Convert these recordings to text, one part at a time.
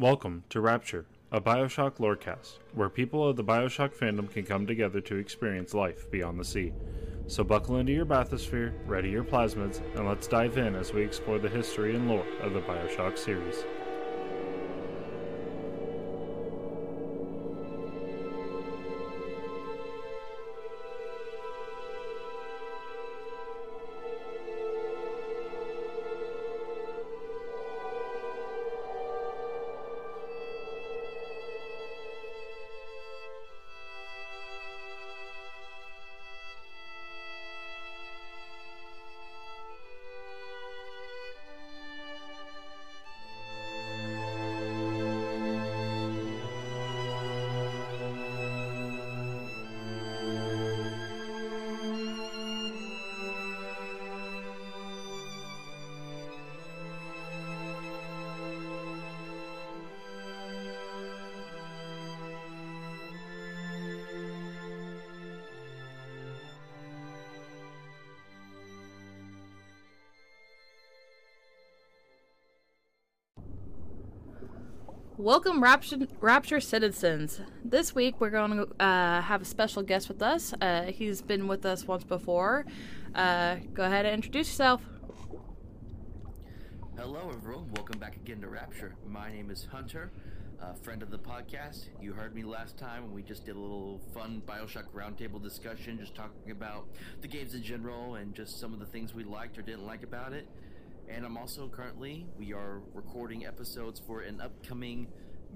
Welcome to Rapture, a Bioshock lorecast, where people of the Bioshock fandom can come together to experience life beyond the sea. So buckle into your bathysphere, ready your plasmids, and let's dive in as we explore the history and lore of the Bioshock series. Welcome, Rapture, Rapture citizens. This week we're going to uh, have a special guest with us. Uh, he's been with us once before. Uh, go ahead and introduce yourself. Hello, everyone. Welcome back again to Rapture. My name is Hunter, a friend of the podcast. You heard me last time when we just did a little fun Bioshock roundtable discussion, just talking about the games in general and just some of the things we liked or didn't like about it. And I'm also currently, we are recording episodes for an upcoming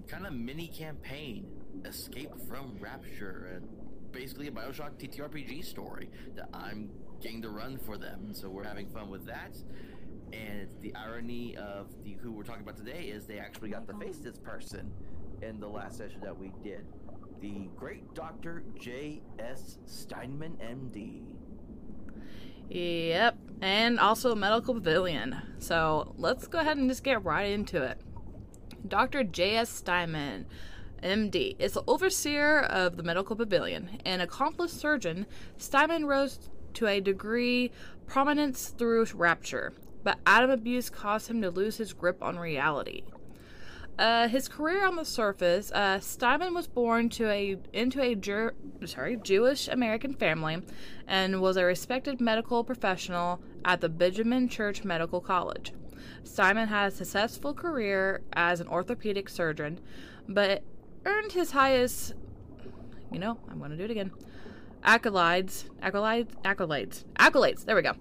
kind of mini campaign, Escape from Rapture, and basically a Bioshock TTRPG story that I'm getting to run for them. So we're having fun with that. And the irony of the who we're talking about today is they actually got to face this person in the last session that we did. The great Dr. J.S. Steinman, MD. Yep, and also a medical pavilion. So let's go ahead and just get right into it. Dr. J.S. Steinman, MD, is the overseer of the medical pavilion. An accomplished surgeon, Steinman rose to a degree prominence through rapture, but Adam abuse caused him to lose his grip on reality. Uh, his career on the surface, uh, Steinman was born to a into a sorry Jewish American family, and was a respected medical professional at the Benjamin Church Medical College. Steinman had a successful career as an orthopedic surgeon, but earned his highest, you know, I'm going to do it again, accolades, accolades, accolades, accolades. There we go.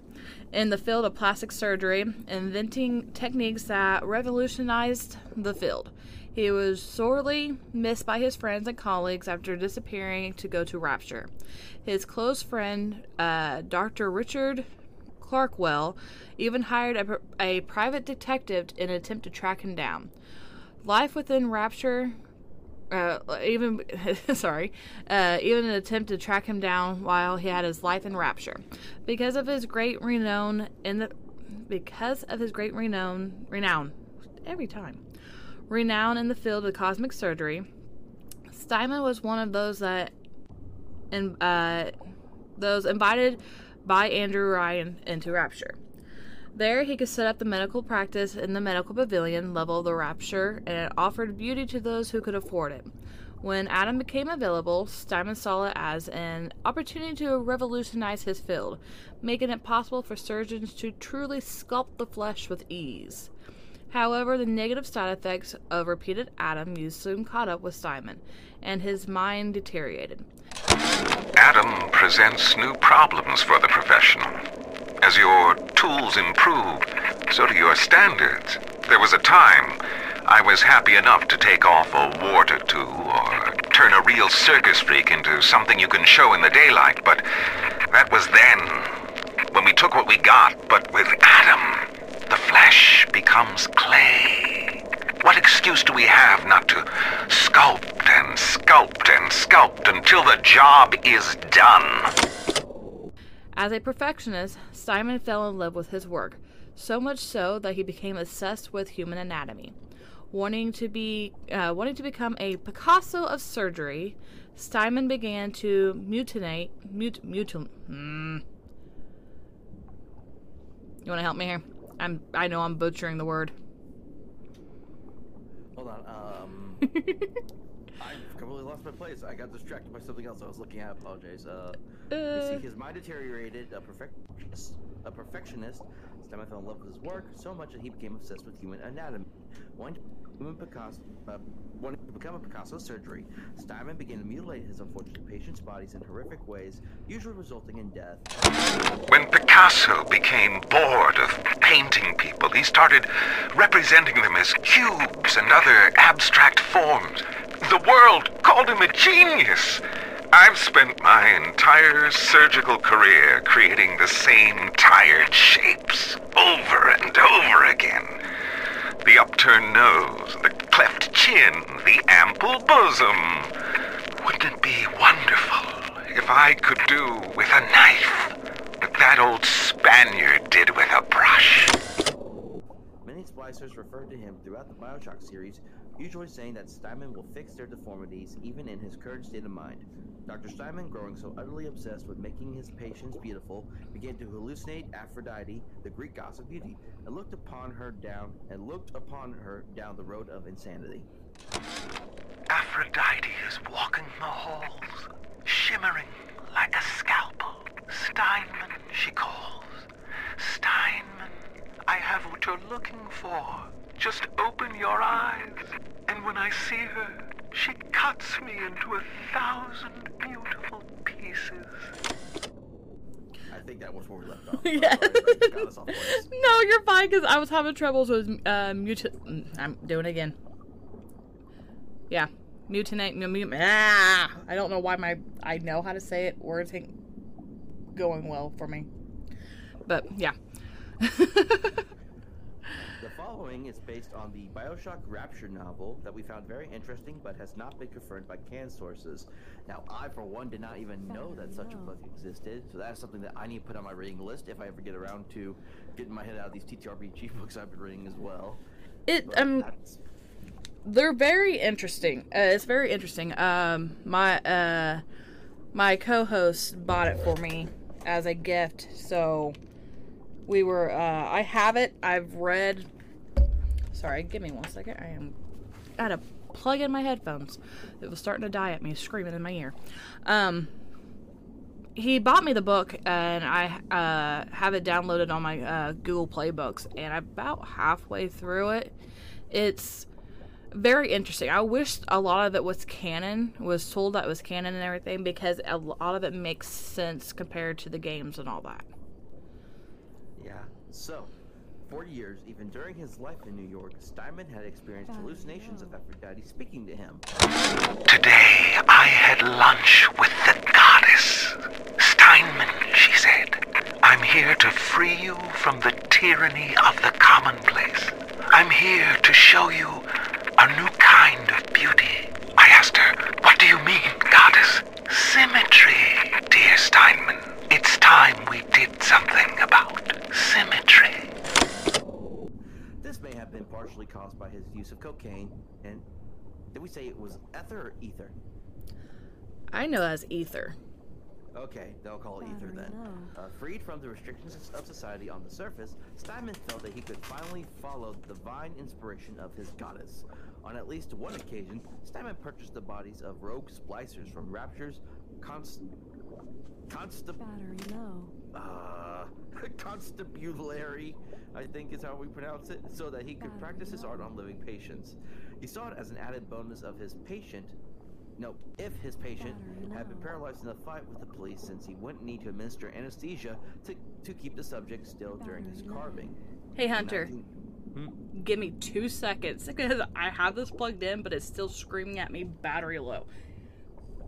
In the field of plastic surgery, inventing techniques that revolutionized the field. He was sorely missed by his friends and colleagues after disappearing to go to Rapture. His close friend, uh, Dr. Richard Clarkwell, even hired a, a private detective in an attempt to track him down. Life within Rapture uh, even sorry, uh, even an attempt to track him down while he had his life in rapture, because of his great renown in the, because of his great renown, renown, every time, renown in the field of cosmic surgery. Steinman was one of those that, in, uh, those invited by Andrew Ryan into Rapture. There, he could set up the medical practice in the medical pavilion level of the Rapture, and it offered beauty to those who could afford it. When Adam became available, Steinman saw it as an opportunity to revolutionize his field, making it possible for surgeons to truly sculpt the flesh with ease. However, the negative side effects of repeated Adam use soon caught up with Steinman, and his mind deteriorated. Adam presents new problems for the profession. As your tools improve, so do your standards. There was a time I was happy enough to take off a wart or two, or turn a real circus freak into something you can show in the daylight, but that was then, when we took what we got. But with Adam, the flesh becomes clay. What excuse do we have not to sculpt and sculpt and sculpt until the job is done? As a perfectionist, Steinman fell in love with his work, so much so that he became obsessed with human anatomy. Wanting to be, uh, wanting to become a Picasso of surgery, Steinman began to mutinate, mut, mutil. Mm. You want to help me here? I'm, I know I'm butchering the word. Hold on. Um, I completely lost my place. I got distracted by something else I was looking at. I apologize. Uh, you Uh, see, his mind deteriorated. A perfectionist, a perfectionist. Steinman fell in love with his work so much that he became obsessed with human anatomy. Wanting Picasso, uh, wanting to become a Picasso surgery, Steinman began to mutilate his unfortunate patients' bodies in horrific ways, usually resulting in death. When Picasso became bored of painting people, he started representing them as cubes and other abstract forms. The world called him a genius. I've spent my entire surgical career creating the same tired shapes over and over again. The upturned nose, the cleft chin, the ample bosom. Wouldn't it be wonderful if I could do with a knife what that old Spaniard did with a brush? Many splicers referred to him throughout the Bioshock series, usually saying that Steinman will fix their deformities even in his current state of mind. Dr. Steinman, growing so utterly obsessed with making his patients beautiful, began to hallucinate Aphrodite, the Greek goddess of beauty, and looked upon her down and looked upon her down the road of insanity. Aphrodite is walking the halls, shimmering like a scalpel. Steinman, she calls. Steinman, I have what you're looking for. Just open your eyes, and when I see her, she cuts me into a thousand beautiful pieces. I think that was where we left off. Yeah. Sorry, I got us off course. no, you're fine because I was having troubles with uh, mutant. I'm doing it again. Yeah, mutinate. mu- mu- Ah, I don't know why my I know how to say it. Words ain't going well for me. But yeah. The following is based on the Bioshock Rapture novel that we found very interesting but has not been confirmed by canned sources. Now, I, for one, did not even know that such a book existed, so that's something that I need to put on my reading list if I ever get around to getting my head out of these TTRPG books I've been reading as well. it But um that's- they're very interesting. Uh, it's very interesting. Um, my uh, my co-host bought it for me as a gift, so we were. Uh, I have it. I've read. Sorry, give me one second. I am. Had to plug in my headphones. It was starting to die at me, screaming in my ear. Um, he bought me the book, and I uh, have it downloaded on my uh, Google Play books, and I'm about halfway through it. It's very interesting. I wish a lot of it was canon, was told that it was canon and everything, because a lot of it makes sense compared to the games and all that. Yeah. So, for years, even during his life in New York, Steinman had experienced hallucinations of Aphrodite speaking to him. Today I had lunch with the goddess. Steinman, she said. I'm here to free you from the tyranny of the commonplace. I'm here to show you a new kind of beauty. I asked her, What do you mean, goddess? Symmetry, dear Steinman. It's time we did something about symmetry. This may have been partially caused by his use of cocaine, and did we say it was ether or ether? I know as ether. Okay, they'll call it ether then. Uh, freed from the restrictions of society on the surface, Steinman felt that he could finally follow the divine inspiration of his goddess. On at least one occasion, Steinman purchased the bodies of rogue splicers from Rapture's const... Constab... Battery low. Uh, constabulary, I think is how we pronounce it, so that he could practice his art on living patients. He saw it as an added bonus of his patient. No, if his patient had been paralyzed in the fight with the police, since he wouldn't need to administer anesthesia to, to keep the subject still during his carving. Hey Hunter, 19 Hmm? give me two seconds because I have this plugged in, but it's still screaming at me battery low.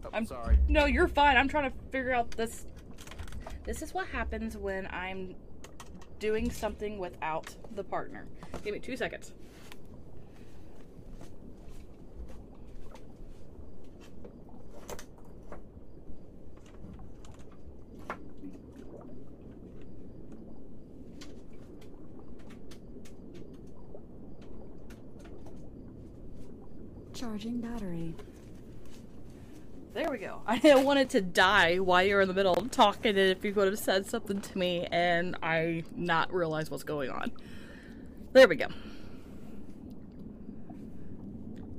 Oh, I'm sorry. No, you're fine. I'm trying to figure out this. This is what happens when I'm doing something without the partner. Give me two seconds. Charging battery. There we go. I didn't want it to die while you're in the middle of talking, and if you would have said something to me and I not realize what's going on. There we go.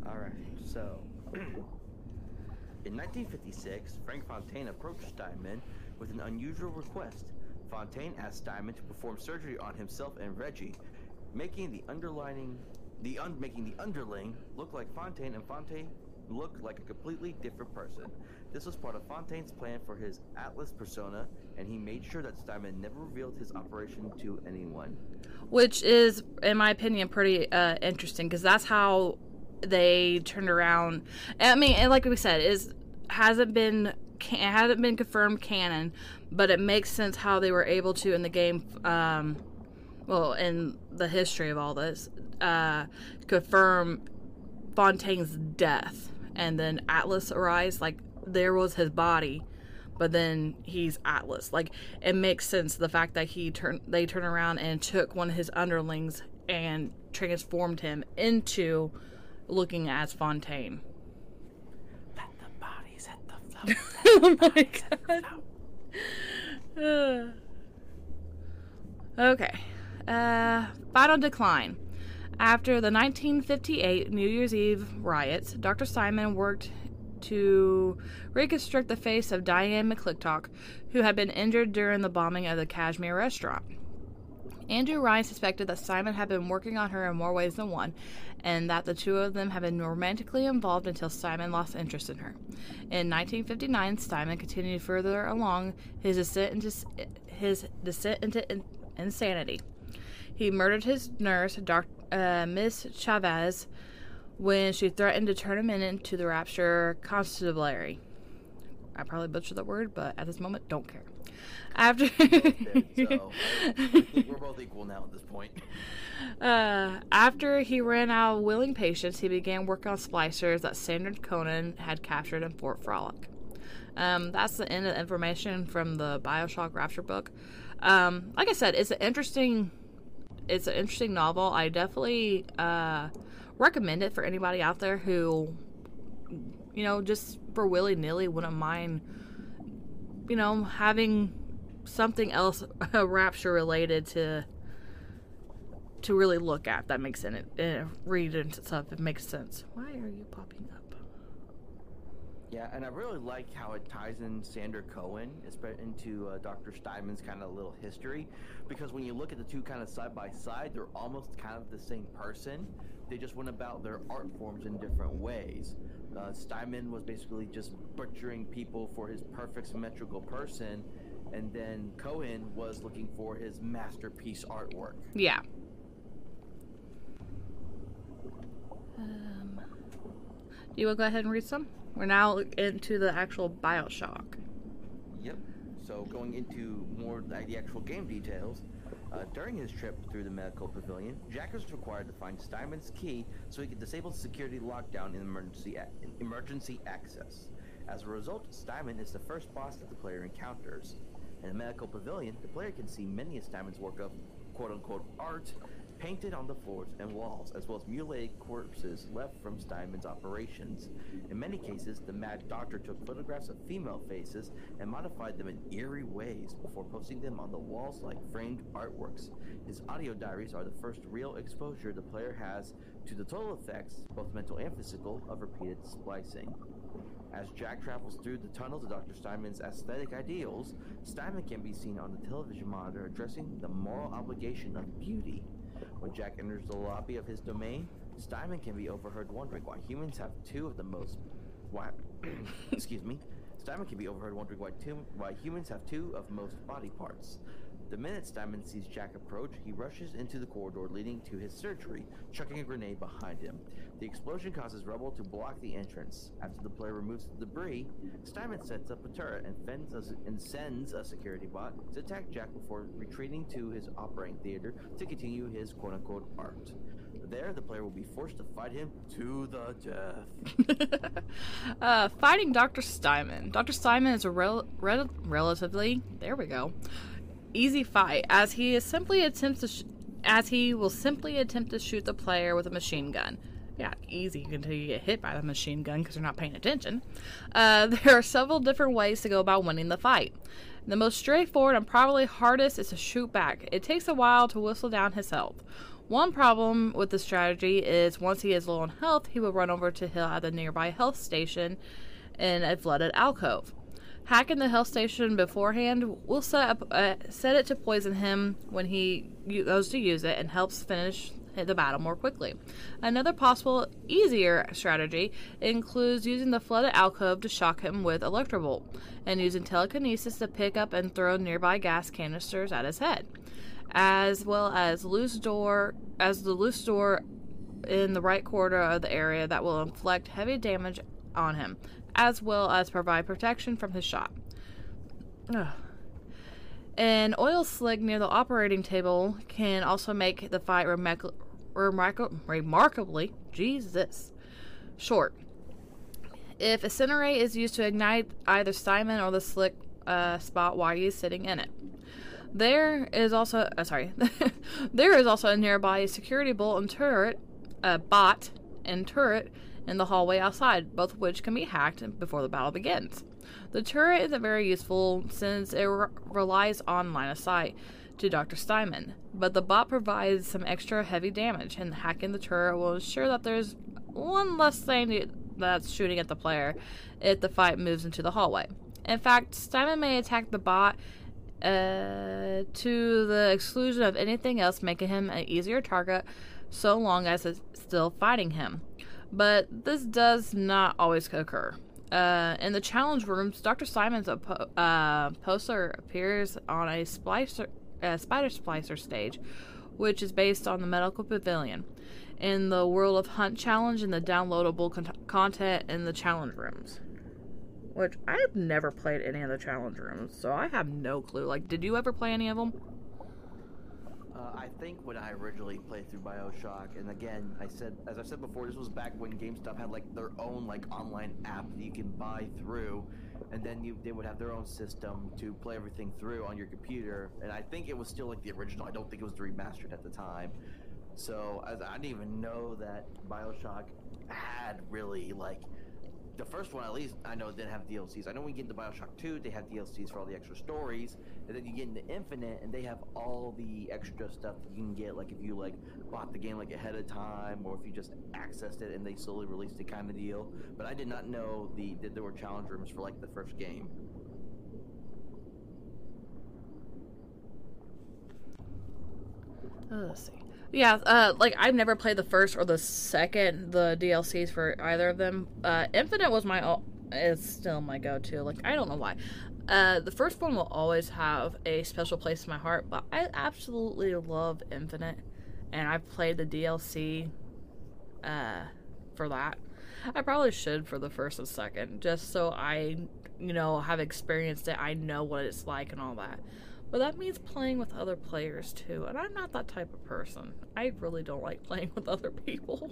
All right, so in 1956, Frank Fontaine approached Steinman with an unusual request. Fontaine asked Steinman to perform surgery on himself and Reggie, making the underlining, the un, making the underling look like Fontaine and Fontaine look like a completely different person. This was part of Fontaine's plan for his Atlas persona, and he made sure that Steinman never revealed his operation to anyone. which is in my opinion pretty uh, interesting because that's how they turned around i mean like we said is hasn't been can, hasn't been confirmed canon but it makes sense how they were able to in the game um well in the history of all this uh confirm fontaine's death and then atlas arise like there was his body but then he's Atlas. Like it makes sense the fact that he turned they turn around and took one of his underlings and transformed him into looking as Fontaine. Let the bodies hit the floor. oh my god. okay. Uh, final decline. After the 1958 New Year's Eve riots, Dr. Simon worked to reconstruct the face of Diane McClintock, who had been injured during the bombing of the Kashmir restaurant. Andrew Ryan suspected that Simon had been working on her in more ways than one, and that the two of them had been romantically involved until Simon lost interest in her. In 1959, Simon continued further along his descent into his descent into in- insanity. He murdered his nurse, Doc, uh, Miss Chavez, when she threatened to turn him in into the Rapture Constabulary. I probably butchered that word, but at this moment, don't care. After Did, so we're both equal now at this point. Uh, after he ran out of willing patients, he began working on splicers that Sander Cohen had captured in Fort Frolic. Um, that's the end of the information from the Bioshock Rapture book. Um, like I said, it's an interesting, it's an interesting novel. I definitely uh, recommend it for anybody out there who, you know, just for willy nilly wouldn't mind, you know, having something else Rapture related to to really look at that makes sense. Uh, read and stuff. It makes sense. Why are you popping up? Yeah, and I really like how it ties in Sander Cohen espe- into uh, Dr. Steinman's kind of little history, because when you look at the two kind of side by side, they're almost kind of the same person. They just went about their art forms in different ways. Uh, Steinman was basically just butchering people for his perfect symmetrical person, and then Cohen was looking for his masterpiece artwork. Yeah. Um, do you want to go ahead and read some? We're now into the actual Bioshock. Yep. So going into more like the actual game details, uh, during his trip through the medical pavilion, Jack is required to find Steinman's key so he can disable the security lockdown in emergency in emergency access. As a result, Steinman is the first boss that the player encounters. In the medical pavilion, the player can see many of Steinman's work of quote-unquote art painted on the floors and walls, as well as mutilated corpses left from Steinman's operations. In many cases, the Mad Doctor took photographs of female faces and modified them in eerie ways before posting them on the walls like framed artworks. His audio diaries are the first real exposure the player has to the total effects, both mental and physical, of repeated splicing. As Jack travels through the tunnels of Dr. Steinman's aesthetic ideals, Steinman can be seen on the television monitor addressing the moral obligation of beauty. When Jack enters the lobby of his domain, Steinman can be overheard wondering why humans have two of the most. Why, excuse me. Steinman can be overheard wondering why, two, why humans have two of most body parts. The minute Steinman sees Jack approach, he rushes into the corridor leading to his surgery, chucking a grenade behind him. The explosion causes rubble to block the entrance. After the player removes the debris, Steinman sets up a turret and, and sends a security bot to attack Jack before retreating to his operating theater to continue his quote-unquote art. There, the player will be forced to fight him to the death. uh, fighting Dr. Steinman. Dr. Steinman is a rel- rel- relatively, there we go, easy fight as he is simply attempts to sh- as he will simply attempt to shoot the player with a machine gun. Yeah, easy until you get hit by the machine gun because you're not paying attention. Uh, there are several different ways to go about winning the fight. The most straightforward and probably hardest is to shoot back. It takes a while to whistle down his health. One problem with the strategy is once he is low on health, he will run over to Hill at the nearby health station in a flooded alcove. Hacking the health station beforehand will set up uh, set it to poison him when he goes to use it and helps finish the battle more quickly. Another possible easier strategy includes using the flooded alcove to shock him with electrobolt and using telekinesis to pick up and throw nearby gas canisters at his head, as well as loose door as the loose door in the right corner of the area that will inflict heavy damage on him, as well as provide protection from his shot. Ugh. An oil slick near the operating table can also make the fight remark- remark- remarkably, Jesus, short. If a incinerate is used to ignite either Simon or the slick uh, spot while he's sitting in it. There is also, uh, sorry, there is also a nearby security bolt and turret, uh, bot and turret in the hallway outside, both of which can be hacked before the battle begins. The turret isn't very useful since it re- relies on line of sight to Dr. Steinman, but the bot provides some extra heavy damage, and hacking the turret will ensure that there's one less thing that's shooting at the player if the fight moves into the hallway. In fact, Steinman may attack the bot uh, to the exclusion of anything else, making him an easier target so long as it's still fighting him. But this does not always occur. Uh, in the challenge rooms, Dr. Simon's uh, poster appears on a splicer, uh, spider splicer stage, which is based on the medical pavilion. In the World of Hunt challenge and the downloadable con- content in the challenge rooms. Which I've never played any of the challenge rooms, so I have no clue. Like, did you ever play any of them? Uh, I think when I originally played through Bioshock, and again, I said, as I said before, this was back when GameStop had like their own like online app that you can buy through, and then you they would have their own system to play everything through on your computer. And I think it was still like the original. I don't think it was the remastered at the time. So I, I didn't even know that Bioshock had really like the first one at least I know didn't have DLCs. I know when you get into Bioshock 2, they have DLCs for all the extra stories, and then you get into Infinite, and they have all the extra stuff that you can get, like if you like bought the game like ahead of time, or if you just accessed it and they slowly released it kind of deal. But I did not know the that there were challenge rooms for like the first game. Uh, let's see. Yeah, uh, like I've never played the first or the second, the DLCs for either of them. Uh, Infinite was my, is still my go-to. Like I don't know why. Uh, the first one will always have a special place in my heart, but I absolutely love Infinite, and I've played the DLC, uh, for that. I probably should for the first and second, just so I, you know, have experienced it. I know what it's like and all that. But that means playing with other players too, and I'm not that type of person. I really don't like playing with other people.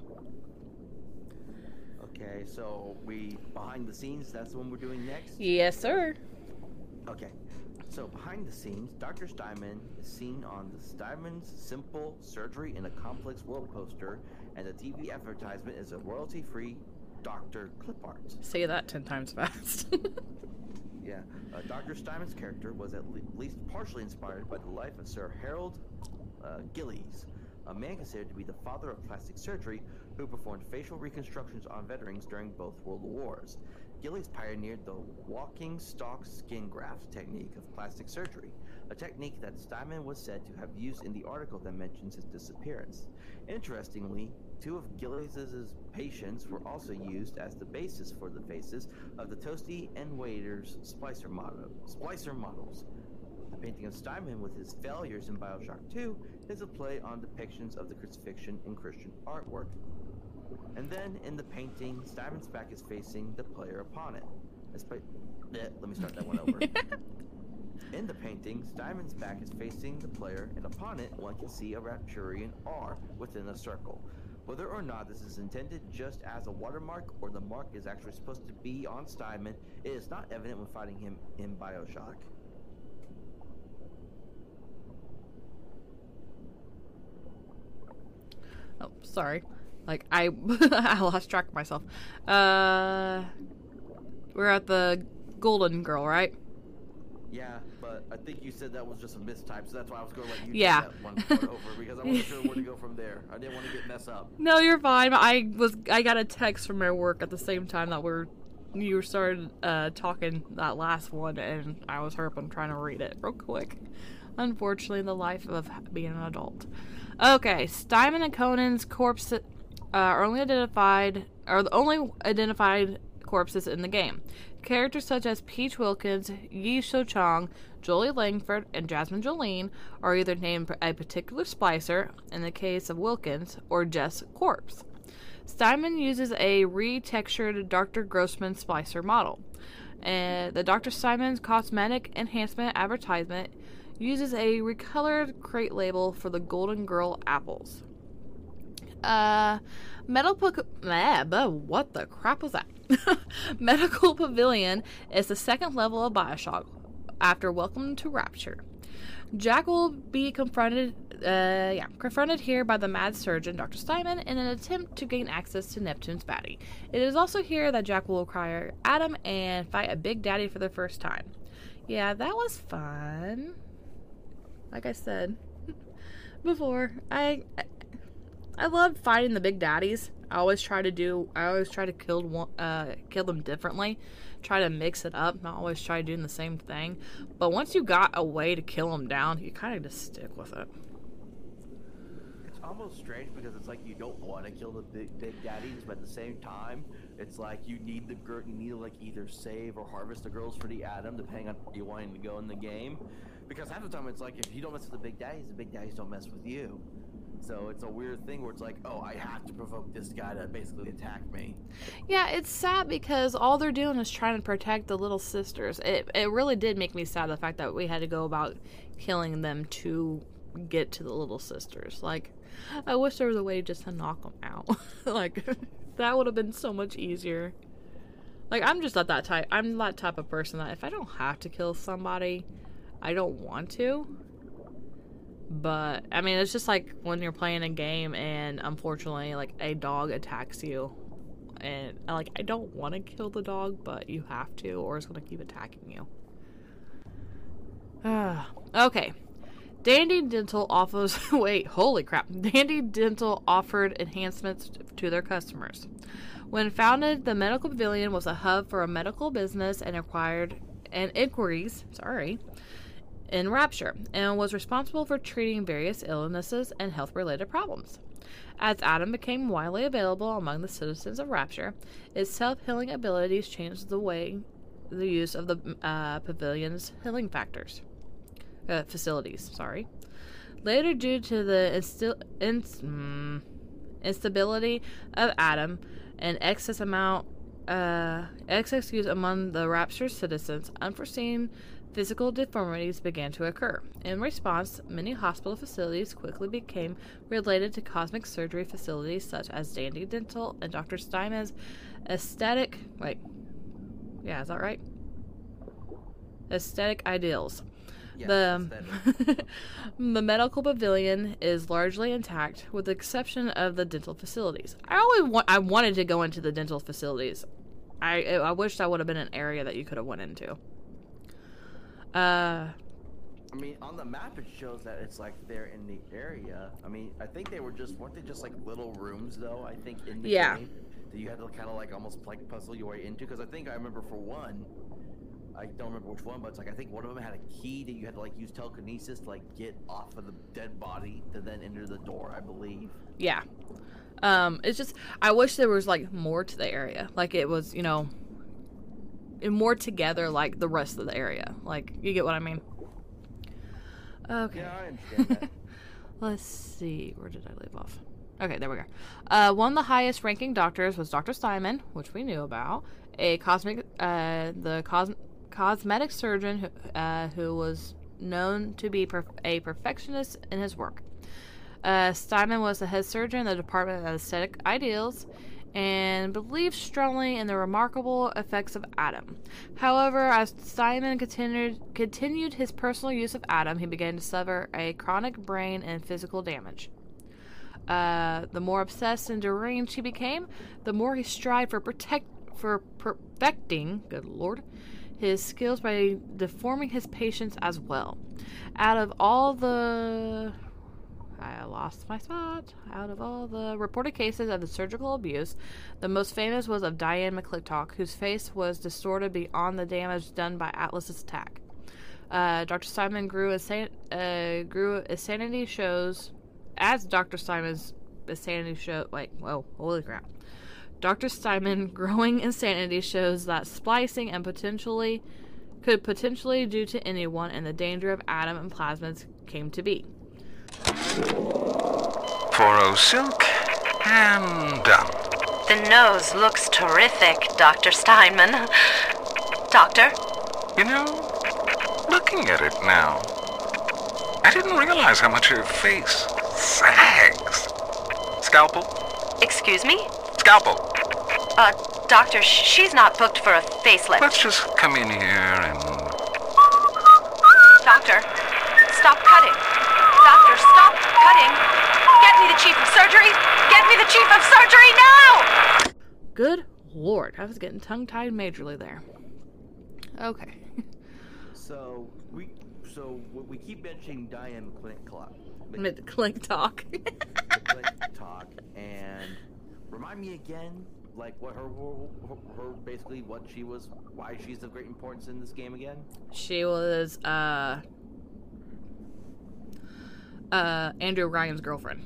Okay, so we behind the scenes. That's the one we're doing next. Yes, sir. Okay, so behind the scenes, Dr. Steinman is seen on the Steinman's Simple Surgery in a Complex World poster, and the TV advertisement is a royalty-free Dr. Clip Art. Say that ten times fast. Yeah, uh, Dr. Steinman's character was at le- least partially inspired by the life of Sir Harold uh, Gillies, a man considered to be the father of plastic surgery who performed facial reconstructions on veterans during both World Wars. Gillies pioneered the walking stalk skin graft technique of plastic surgery, a technique that Steinman was said to have used in the article that mentions his disappearance. Interestingly, two of Gillies' patients were also used as the basis for the faces of the Toasty and Waders splicer, model, splicer models. The painting of Steinman with his failures in Bioshock 2 is a play on depictions of the crucifixion in Christian artwork. And then in the painting, Steinman's back is facing the player upon it. Eh, let me start that one over. In the painting, Steinman's back is facing the player, and upon it, one can see a Rapturian R within a circle. Whether or not this is intended just as a watermark or the mark is actually supposed to be on Steinman, it is not evident when fighting him in Bioshock. oh, sorry. Like I, I lost track of myself. Uh, we're at the Golden Girl, right? Yeah, but I think you said that was just a mistype, so that's why I was going to let you Yeah. take that one over because I wasn't sure where to go from there. I didn't want to get messed up. No, you're fine. I was I got a text from my work at the same time that we're you started uh, talking that last one, and I was herping trying to read it real quick. Unfortunately, the life of being an adult. Okay, Steinman and Cohen's corpse uh, are only identified are the only identified corpses in the game. Characters such as Peach Wilkins, Yi Shou Chong, Julie Langford, and Jasmine Jolene are either named a particular splicer, in the case of Wilkins, or just corpse. Steinman uses a retextured Dr. Grossman splicer model. And the Dr. Steinman's cosmetic enhancement advertisement uses a recolored crate label for the Golden Girl apples. Uh, medical. But what the crap was that? Medical Pavilion is the second level of Bioshock after Welcome to Rapture. Jack will be confronted, uh, yeah, confronted here by the mad surgeon, Dr. Steinman, in an attempt to gain access to Neptune's body. It is also here that Jack will acquire Adam and fight a Big Daddy for the first time. Yeah, that was fun. Like I said before, I, I love fighting the Big Daddies. I always try to do. I always try to kill uh, kill them differently. Try to mix it up. Not always try doing the same thing. But once you got a way to kill them down, you kind of just stick with it. It's almost strange because it's like you don't want to kill the big, big daddies, but at the same time, it's like you need the girl. You need to like either save or harvest the girls for the Adam, depending on where you're wanting to go in the game. Because half the time it's like if you don't mess with the big daddies, the big daddies don't mess with you. So mm-hmm. it's a weird thing where it's like, oh, I have to provoke this guy to basically attack me. Yeah, it's sad because all they're doing is trying to protect the little sisters. It it really did make me sad the fact that we had to go about killing them to get to the little sisters. Like, I wish there was a way just to knock them out. like, that would have been so much easier. Like, I'm just not that type. I'm that type of person that if I don't have to kill somebody, I don't want to. But I mean, it's just like when you're playing a game and unfortunately, like a dog attacks you, and like I don't want to kill the dog, but you have to, or it's gonna keep attacking you. Okay. Dandy Dental offers. wait, holy crap! Dandy Dental offered enhancements to their customers. When founded, the Medical Pavilion was a hub for a medical business and acquired and inquiries. Sorry in Rapture and was responsible for treating various illnesses and health related problems. As Adam became widely available among the citizens of Rapture, its self healing abilities changed the way the use of the uh, pavilion's healing factors uh, facilities. Sorry. Later, due to the mm, instability of Adam and excess amount uh, excess use among the Rapture citizens, unforeseen physical deformities began to occur. In response, many hospital facilities quickly became related to cosmic surgery facilities such as Dandy Dental and Dr. Steinman's aesthetic. Wait. Yeah, is that right? Aesthetic ideals. Yes, the the medical pavilion is largely intact, with the exception of the dental facilities. I always wa- I wanted to go into the dental facilities. I I wish that would have been an area that you could have went into. Uh, I mean, on the map it shows that it's like they're in the area. I mean, I think they were just weren't they just like little rooms though? I think in the Yeah. game that you had to kind of like almost like puzzle your way into. Because I think I remember for one, I don't remember which one, but it's like I think one of them had a key that you had to like use telekinesis to like get off of the dead body to then enter the door. I believe. yeah. Um, it's just I wish there was like more to the area, like it was, you know, and more together like the rest of the area. Like you get what I mean? Okay. Yeah, I understand that. Let's see, where did I leave off? Okay, there we go. Uh, one of the highest ranking doctors was Dr. Steinman, which we knew about. A cosmic, uh, the cos- cosmetic surgeon who, uh, who was known to be perf- a perfectionist in his work. Uh, Steinman was the head surgeon in the Department of Aesthetic Ideals and believed strongly in the remarkable effects of Adam. However, as Simon continued, continued his personal use of Adam, he began to suffer a chronic brain and physical damage. Uh, the more obsessed and deranged he became, the more he strived for protect for perfecting, good lord, his skills by deforming his patients as well. Out of all the. I lost my spot. Out of all the reported cases of the surgical abuse, the most famous was of Diane McClintock, whose face was distorted beyond the damage done by Atlas's attack. Uh, Dr. Simon grew, uh, grew insanity shows as Dr. Simon's insanity show. Wait, whoa, holy crap. Dr. Simon growing insanity shows that splicing and potentially could potentially do to anyone and the danger of Adam and plasmids came to be. 4 silk and done. The nose looks terrific, Dr. Steinman. Doctor? You know, looking at it now, I didn't realize how much her face sags. Scalpel? Excuse me? Scalpel. Uh, Doctor, she's not booked for a facelift. Let's just come in here and. Doctor, stop cutting. Doctor, stop cutting. Get me the chief of surgery. Get me the chief of surgery now! Good lord, I was getting tongue tied majorly there. Okay. So we so we keep mentioning Diane McClintock. Mid clink talk. talk and remind me again, like what her, her, her basically what she was, why she's of great importance in this game again. she was uh uh Andrew Ryan's girlfriend.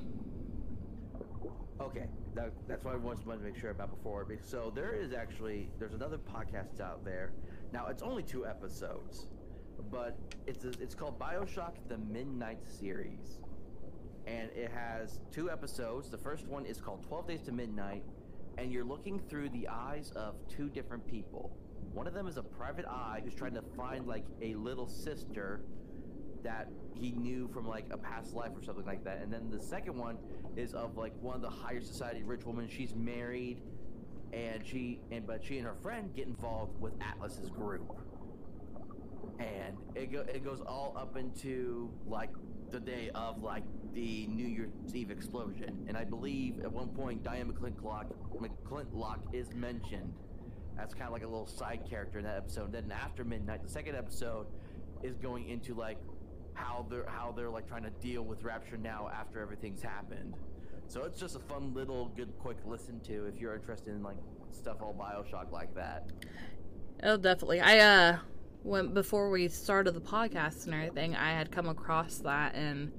Okay, that, that's what I wanted to make sure about before. So there is actually there's another podcast out there. Now it's only two episodes, but it's a, it's called Bioshock: The Midnight Series, and it has two episodes. The first one is called 12 Days to Midnight, and you're looking through the eyes of two different people. One of them is a private eye who's trying to find like a little sister that he knew from like a past life or something like that. And then the second one is of like one of the higher society rich women. She's married, and she and but she and her friend get involved with Atlas's group, and it go, it goes all up into like the day of like the New Year's Eve explosion. And I believe at one point Diane McClintock McClintock is mentioned That's kind of like a little side character in that episode. And Then after midnight, the second episode is going into like how they're how they're like trying to deal with Rapture now after everything's happened. So it's just a fun little good quick listen to if you're interested in like stuff all Bioshock like that. Oh, definitely. I uh, when before we started the podcast and everything, I had come across that and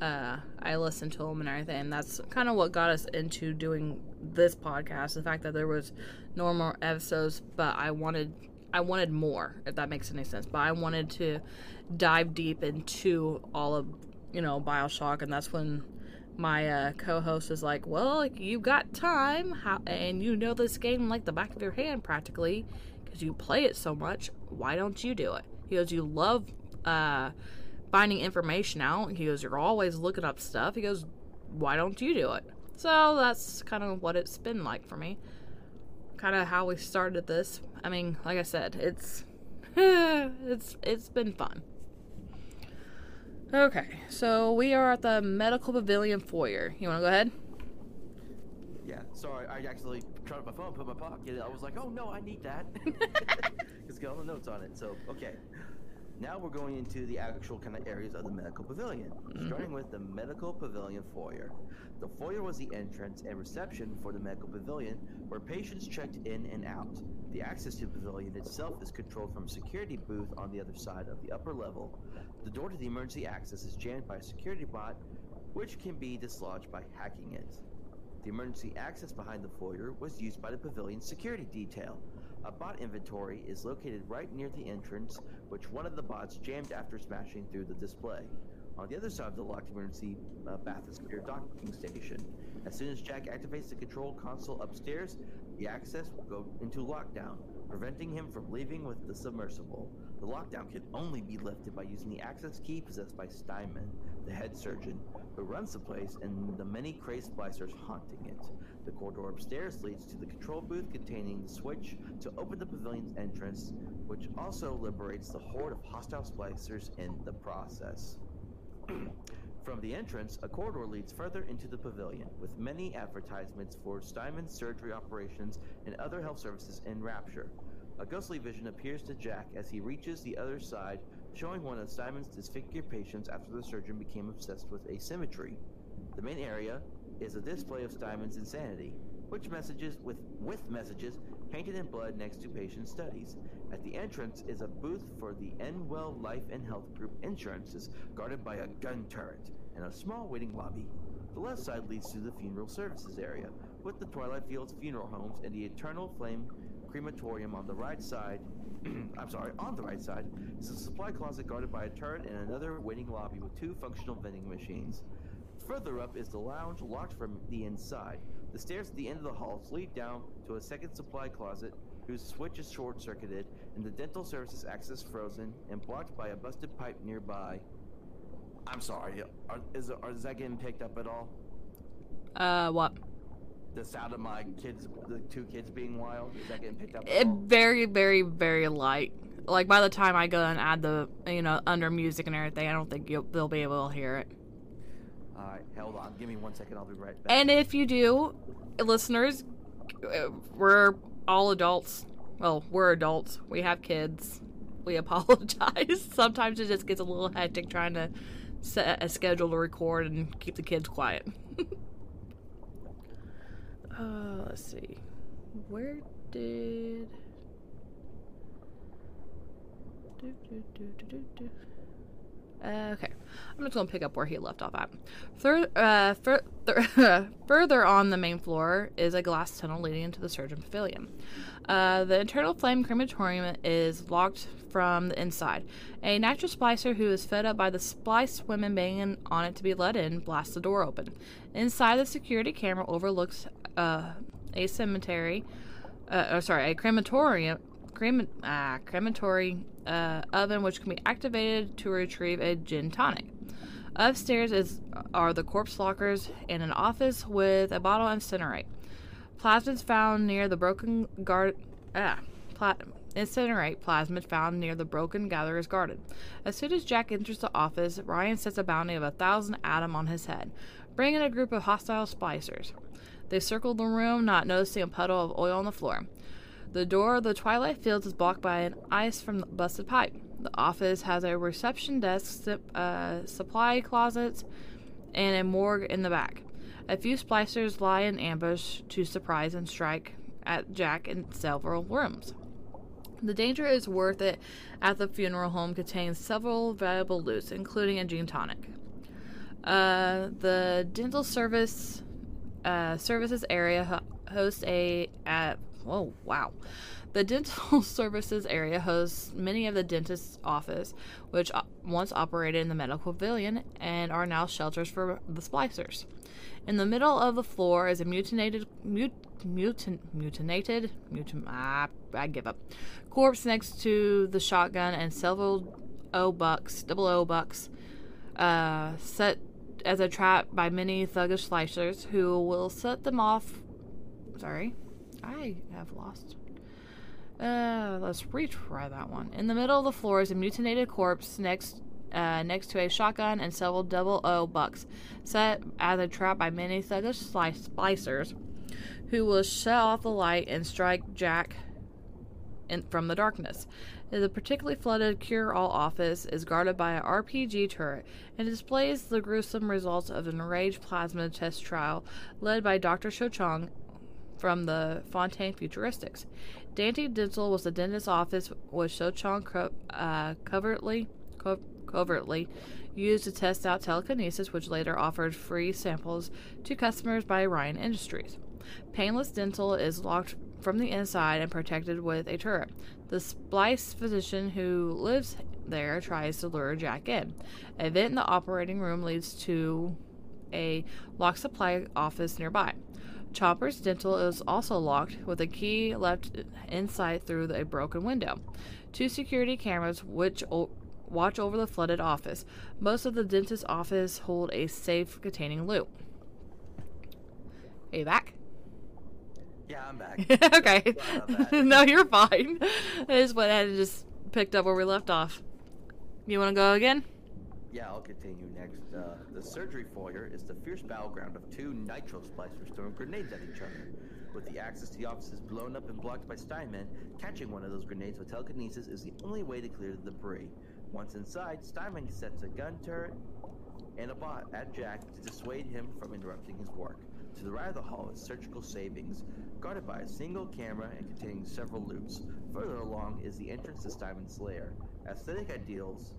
uh, I listened to them and everything. And that's kind of what got us into doing this podcast. The fact that there was no more episodes, but I wanted I wanted more, if that makes any sense. But I wanted to dive deep into all of you know Bioshock, and that's when my uh, co-host is like, "Well, you got time, how, and you know this game like the back of your hand, practically, because you play it so much. Why don't you do it?" He goes, "You love uh, finding information out." He goes, "You're always looking up stuff." He goes, "Why don't you do it?" So that's kind of what it's been like for me. Kind of how we started this. I mean, like I said, it's it's it's been fun. Okay, so we are at the medical pavilion foyer. You want to go ahead? Yeah, sorry, I actually tried up my phone, put in my pocket. I was like, oh no, I need that. It's got all the notes on it. So, okay. Now we're going into the actual kind of areas of the medical pavilion, mm-hmm. starting with the medical pavilion foyer. The foyer was the entrance and reception for the medical pavilion where patients checked in and out. The access to the pavilion itself is controlled from a security booth on the other side of the upper level. The door to the emergency access is jammed by a security bot, which can be dislodged by hacking it. The emergency access behind the foyer was used by the pavilion's security detail. A bot inventory is located right near the entrance, which one of the bots jammed after smashing through the display. On the other side of the locked emergency uh, bathysphere docking station, as soon as Jack activates the control console upstairs, the access will go into lockdown, preventing him from leaving with the submersible. The lockdown can only be lifted by using the access key possessed by Steinman, the head surgeon, who runs the place and the many crazed splicers haunting it. The corridor upstairs leads to the control booth containing the switch to open the pavilion's entrance, which also liberates the horde of hostile splicers in the process. From the entrance, a corridor leads further into the pavilion, with many advertisements for Steinman's surgery operations and other health services in Rapture. A ghostly vision appears to Jack as he reaches the other side, showing one of Simon's disfigured patients after the surgeon became obsessed with asymmetry. The main area is a display of Steinman's insanity, which messages with with messages painted in blood next to patient studies. At the entrance is a booth for the Enwell Life and Health Group insurances, guarded by a gun turret, and a small waiting lobby. The left side leads to the funeral services area, with the Twilight Fields funeral homes and the Eternal Flame crematorium on the right side. I'm sorry, on the right side is a supply closet guarded by a turret and another waiting lobby with two functional vending machines. Further up is the lounge locked from the inside. The stairs at the end of the halls lead down to a second supply closet whose switch is short circuited and the dental services access frozen and blocked by a busted pipe nearby. I'm sorry, are, is, are, is that getting picked up at all? Uh, what? The sound of my kids, the two kids being wild, is that getting picked up at It, all? very, very, very light. Like by the time I go and add the, you know, under music and everything, I don't think you'll, they'll be able to hear it. Alright, hold on, give me one second, I'll be right back. And if you do, listeners, we're all adults. Well, we're adults. We have kids. We apologize. Sometimes it just gets a little hectic trying to set a schedule to record and keep the kids quiet. uh, let's see. Where did. Do, do, do. Uh, okay, I'm just gonna pick up where he left off at. Thir- uh, further on the main floor is a glass tunnel leading into the surgeon pavilion. Uh, the Eternal Flame crematorium is locked from the inside. A natural splicer who is fed up by the spliced women banging on it to be let in blasts the door open. Inside, the security camera overlooks uh, a cemetery. Uh, oh, sorry, a crematorium crema- ah, crematory uh, oven which can be activated to retrieve a gin tonic. Upstairs is are the corpse lockers and an office with a bottle of incinerate. Plasmids found near the broken guard. Ah, pla- incinerate plasmid found near the broken gatherer's garden. As soon as Jack enters the office, Ryan sets a bounty of a thousand Adam on his head, bringing a group of hostile splicers. They circle the room, not noticing a puddle of oil on the floor. The door of the Twilight Fields is blocked by an ice from the busted pipe. The office has a reception desk, uh, supply closets, and a morgue in the back. A few splicers lie in ambush to surprise and strike at Jack in several rooms. The danger is worth it at the funeral home contains several valuable loots, including a gin tonic. Uh, the dental service uh, services area ho- hosts a at oh wow the dental services area hosts many of the dentist's office which once operated in the medical pavilion and are now shelters for the splicers in the middle of the floor is a mutilated mut, mutant mutinated mutant ah, I give up corpse next to the shotgun and several O bucks double O bucks uh, set as a trap by many thuggish slicers who will set them off. Sorry, I have lost. Uh, let's retry that one. In the middle of the floor is a mutilated corpse next. Uh, next to a shotgun and several double O bucks, set as a trap by many thuggish splicers, who will shut off the light and strike Jack in, from the darkness. The particularly flooded Kure-All office is guarded by an RPG turret and displays the gruesome results of an enraged plasma test trial led by Dr. Suchong from the Fontaine Futuristics. Dandy Dental was the dentist's office which Suchong co- uh, covertly, co- covertly used to test out telekinesis, which later offered free samples to customers by Ryan Industries. Painless Dental is locked from the inside and protected with a turret. The splice physician who lives there tries to lure Jack in. A vent in the operating room leads to a locked supply office nearby. Chomper's Dental is also locked with a key left inside through a broken window. Two security cameras which o- watch over the flooded office. Most of the dentist's office hold a safe containing loot. Are you back? Yeah, I'm back. okay. That. no, you're fine. I just went ahead and just picked up where we left off. You want to go again? Yeah, I'll continue next. Uh, the surgery foyer is the fierce battleground of two nitro splicers throwing grenades at each other. With the access to the offices blown up and blocked by Steinman, catching one of those grenades with telekinesis is the only way to clear the debris. Once inside, Steinman sets a gun turret and a bot at Jack to dissuade him from interrupting his work. To the right of the hall is surgical savings, guarded by a single camera and containing several loops. Further along is the entrance to Steinman's lair. Aesthetic ideals.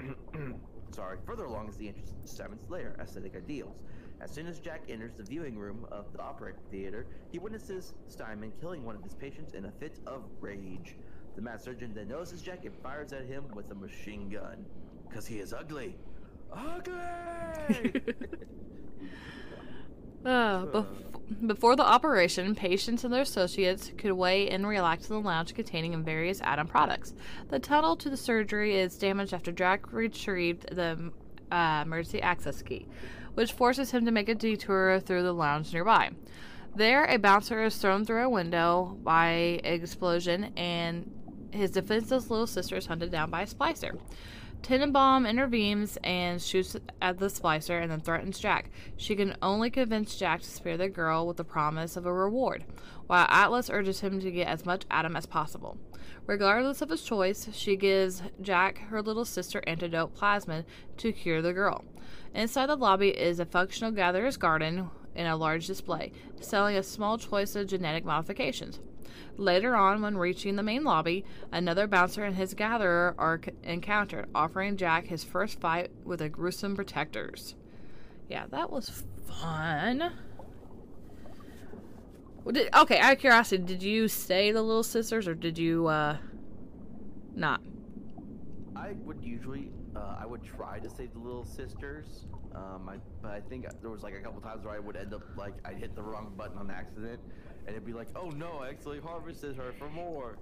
Sorry, further along is the entrance to Steinman's lair. Aesthetic ideals. As soon as Jack enters the viewing room of the operating theater, he witnesses Steinman killing one of his patients in a fit of rage. The mad surgeon then notices Jack and fires at him with a machine gun. Because he is ugly. Ugly! Uh, bef- before the operation, patients and their associates could weigh and relax in the lounge containing various Adam products. The tunnel to the surgery is damaged after Jack retrieved the uh, emergency access key, which forces him to make a detour through the lounge nearby. There, a bouncer is thrown through a window by explosion, and his defenseless little sister is hunted down by a splicer. Tenenbaum intervenes and shoots at the splicer and then threatens Jack. She can only convince Jack to spare the girl with the promise of a reward, while Atlas urges him to get as much Adam as possible. Regardless of his choice, she gives Jack her little sister antidote plasmid to cure the girl. Inside the lobby is a functional gatherer's garden in a large display, selling a small choice of genetic modifications. Later on, when reaching the main lobby, another bouncer and his gatherer are c- encountered, offering Jack his first fight with the gruesome protectors. Yeah, that was fun. Did- okay, out of curiosity, did you say the Little Sisters or did you, uh, not? I would usually, uh, I would try to save the little sisters. Um, I, but I think there was like a couple times where I would end up like I'd hit the wrong button on accident, and it'd be like, oh no, I actually harvested her for more,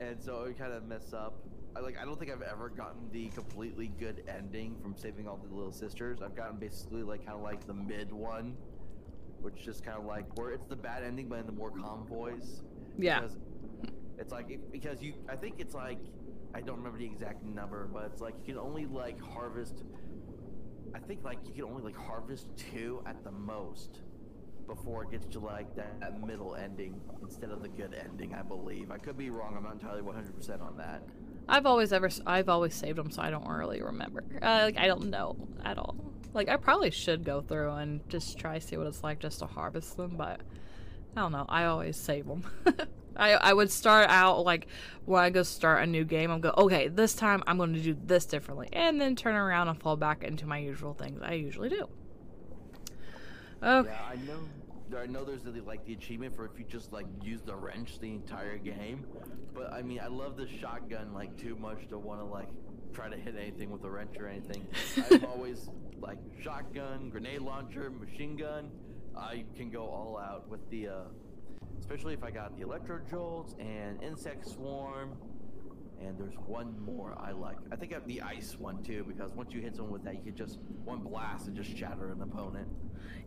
and so it kind of mess up. I like I don't think I've ever gotten the completely good ending from saving all the little sisters. I've gotten basically like kind of like the mid one, which just kind of like where it's the bad ending, but in the more calm voice. Yeah. Because it's like it, because you, I think it's like I don't remember the exact number, but it's like you can only like harvest. I think like you can only like harvest two at the most before it gets to like that, middle ending instead of the good ending. I believe I could be wrong. I'm not entirely 100 percent on that. I've always ever I've always saved them, so I don't really remember. Uh, like I don't know at all. Like I probably should go through and just try see what it's like just to harvest them, but I don't know. I always save them. I I would start out like when I go start a new game, I'm go okay. This time I'm going to do this differently, and then turn around and fall back into my usual things I usually do. Okay. Yeah, I know. I know there's the, like the achievement for if you just like use the wrench the entire game, but I mean I love the shotgun like too much to want to like try to hit anything with a wrench or anything. I'm always like shotgun, grenade launcher, machine gun. I can go all out with the, uh, especially if I got the electro jolts and insect swarm. And there's one more I like. I think I have the ice one too, because once you hit someone with that, you could just one blast and just shatter an opponent.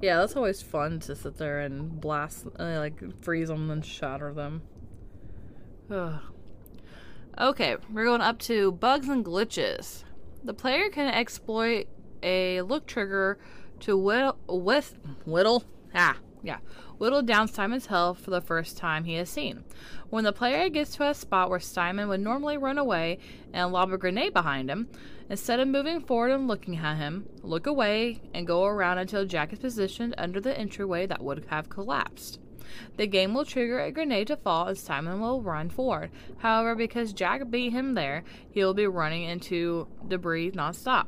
Yeah, that's always fun to sit there and blast, uh, like freeze them and shatter them. Ugh. Okay, we're going up to bugs and glitches. The player can exploit a look trigger to whittle, with, whittle, ah, yeah, whittle down Simon's health for the first time he has seen. When the player gets to a spot where Simon would normally run away and lob a grenade behind him, instead of moving forward and looking at him, look away and go around until Jack is positioned under the entryway that would have collapsed. The game will trigger a grenade to fall and Simon will run forward. However, because Jack beat him there, he will be running into debris nonstop.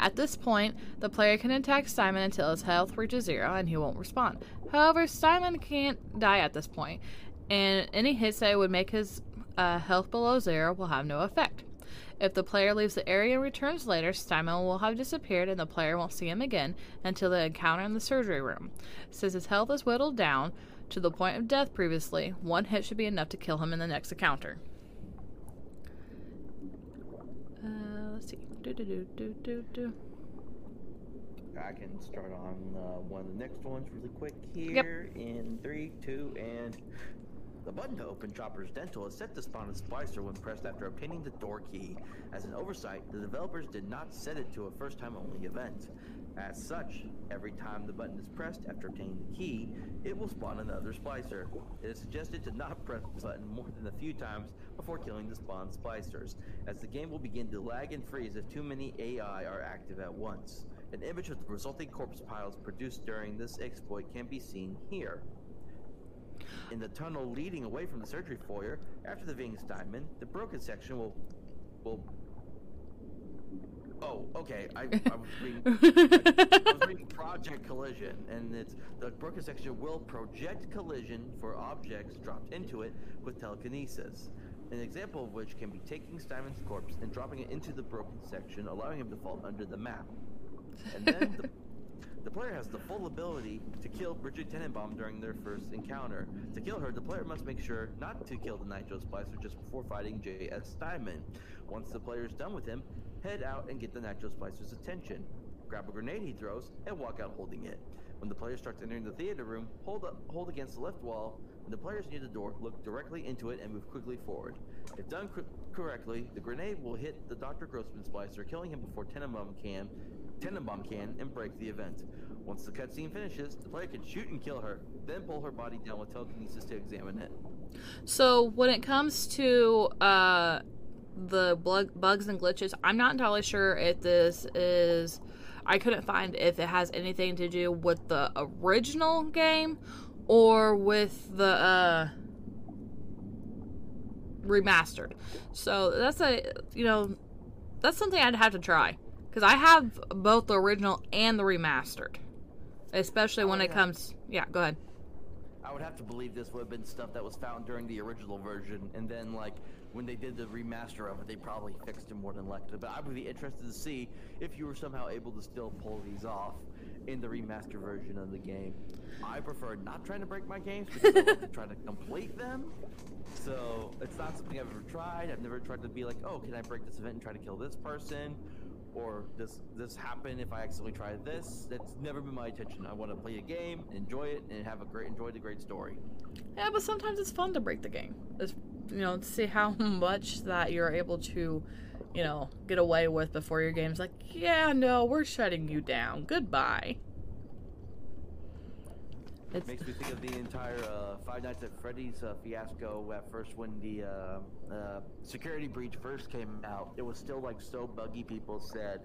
At this point, the player can attack Simon until his health reaches zero and he won't respond. However, Simon can't die at this point, and any hits that would make his uh, health below zero will have no effect. If the player leaves the area and returns later, Simon will have disappeared and the player won't see him again until the encounter in the surgery room. Since his health is whittled down to the point of death previously, one hit should be enough to kill him in the next encounter. Uh, let's see. Do, do, do, do, do, do. I can start on uh, one of the next ones really quick here in three, two, and the button to open Chomper's Dental is set to spawn a splicer when pressed after obtaining the door key. As an oversight, the developers did not set it to a first-time only event. As such, every time the button is pressed after obtaining the key, it will spawn another splicer. It is suggested to not press the button more than a few times before killing the spawned splicers, as the game will begin to lag and freeze if too many AI are active at once. An image of the resulting corpse piles produced during this exploit can be seen here. In the tunnel leading away from the surgery foyer, after the Ving Steinman, the broken section will will Oh, okay. I, I was reading, I was reading Project Collision, and it's the broken section will project collision for objects dropped into it with telekinesis. An example of which can be taking Steinman's corpse and dropping it into the broken section, allowing him to fall under the map. And then the, the player has the full ability to kill Brigid Tenenbaum during their first encounter. To kill her, the player must make sure not to kill the Nitro Splicer just before fighting J.S. Steinman. Once the player is done with him, head out and get the Nitro Splicer's attention. Grab a grenade he throws and walk out holding it. When the player starts entering the theater room, hold up, hold against the left wall. When the player is near the door, look directly into it and move quickly forward. If done cor- correctly, the grenade will hit the Dr. Grossman Splicer, killing him before Tenenbaum can, Tenenbaum can, and break the event. Once the cutscene finishes, the player can shoot and kill her, then pull her body down with telekinesis to examine it. So when it comes to uh, the bug- bugs and glitches, I'm not entirely sure if this is. I couldn't find if it has anything to do with the original game or with the uh, remastered. So that's a you know that's something I'd have to try because I have both the original and the remastered, especially when it yeah. comes. Yeah, go ahead. I would have to believe this would have been stuff that was found during the original version, and then like when they did the remaster of it, they probably fixed it more than likely. But I would be interested to see if you were somehow able to still pull these off in the remaster version of the game. I prefer not trying to break my games because I like to try to complete them. So it's not something I've ever tried. I've never tried to be like, oh, can I break this event and try to kill this person? Or does this happen if I accidentally try this? That's never been my intention. I want to play a game, enjoy it, and have a great enjoy the great story. Yeah, but sometimes it's fun to break the game. It's, you know, to see how much that you're able to, you know, get away with before your game's like, yeah, no, we're shutting you down. Goodbye. It's, Makes me think of the entire uh, Five Nights at Freddy's uh, fiasco at first when the uh, uh, security breach first came out. It was still like so buggy, people said.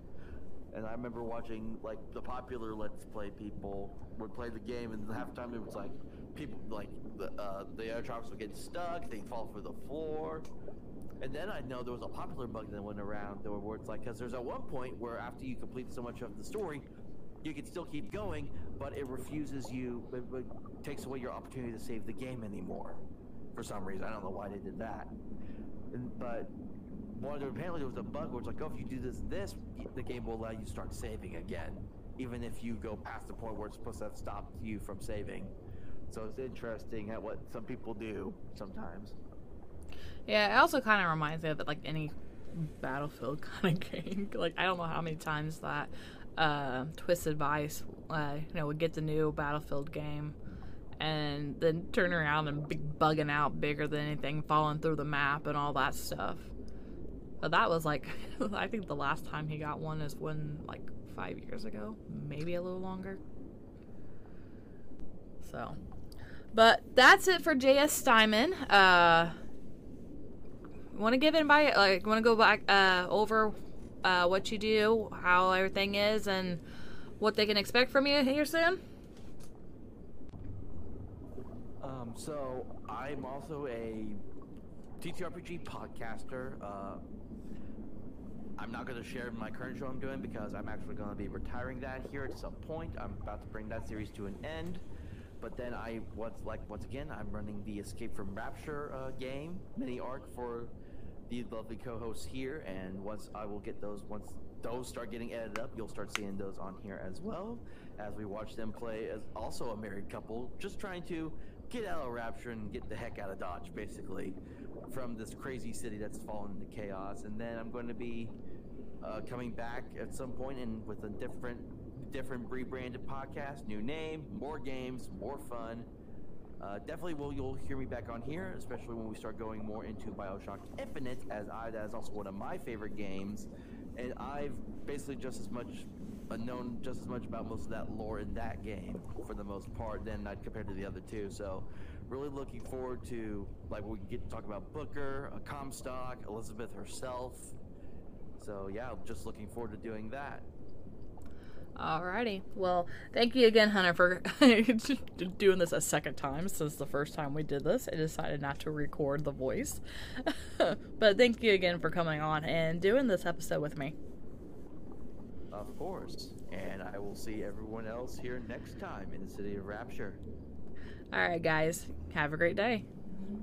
And I remember watching like the popular Let's Play people would play the game, and half the time it was like people like the uh, the air would get stuck, they'd fall through the floor. And then I know there was a popular bug that went around there were words like, because there's at one point where after you complete so much of the story, you can still keep going, but it refuses you, it, takes away your opportunity to save the game anymore. For some reason, I don't know why they did that. And, but one, apparently there was a bug where it's like, oh, if you do this, this, the game will allow you to start saving again, even if you go past the point where it's supposed to have stopped you from saving. So it's interesting at what some people do sometimes. yeah, it also kind of reminds me of like any Battlefield kind of game. like I don't know how many times that uh, Twisted Vice, uh, you know, would get the new Battlefield game. And then turn around and be bugging out bigger than anything, falling through the map and all that stuff. But that was like, I think the last time he got one is when, like, five years ago, maybe a little longer. So, but that's it for J.S. Steinman. Uh, want to give anybody, like, want to go back uh, over uh, what you do, how everything is, and what they can expect from you here soon? Um, so I'm also a TTRPG podcaster. Uh, I'm not going to share my current show I'm doing because I'm actually going to be retiring that here at some point. I'm about to bring that series to an end. But then I, what's like once again, I'm running the Escape from Rapture uh, game mini arc for the lovely co-hosts here, and once I will get those, once those start getting edited up, you'll start seeing those on here as well, as we watch them play as also a married couple, just trying to get out of Rapture and get the heck out of Dodge, basically, from this crazy city that's fallen into chaos. And then I'm going to be uh, coming back at some point and with a different, different rebranded podcast, new name, more games, more fun. Uh, definitely will you'll hear me back on here, especially when we start going more into Bioshock Infinite, as I that is also one of my favorite games, and I've basically just as much uh, known just as much about most of that lore in that game for the most part than I'd compared to the other two. So, really looking forward to like we get to talk about Booker, a Comstock, Elizabeth herself. So yeah, just looking forward to doing that. Alrighty. Well, thank you again, Hunter, for doing this a second time since the first time we did this. I decided not to record the voice. but thank you again for coming on and doing this episode with me. Of course. And I will see everyone else here next time in the City of Rapture. Alright, guys. Have a great day.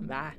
Bye.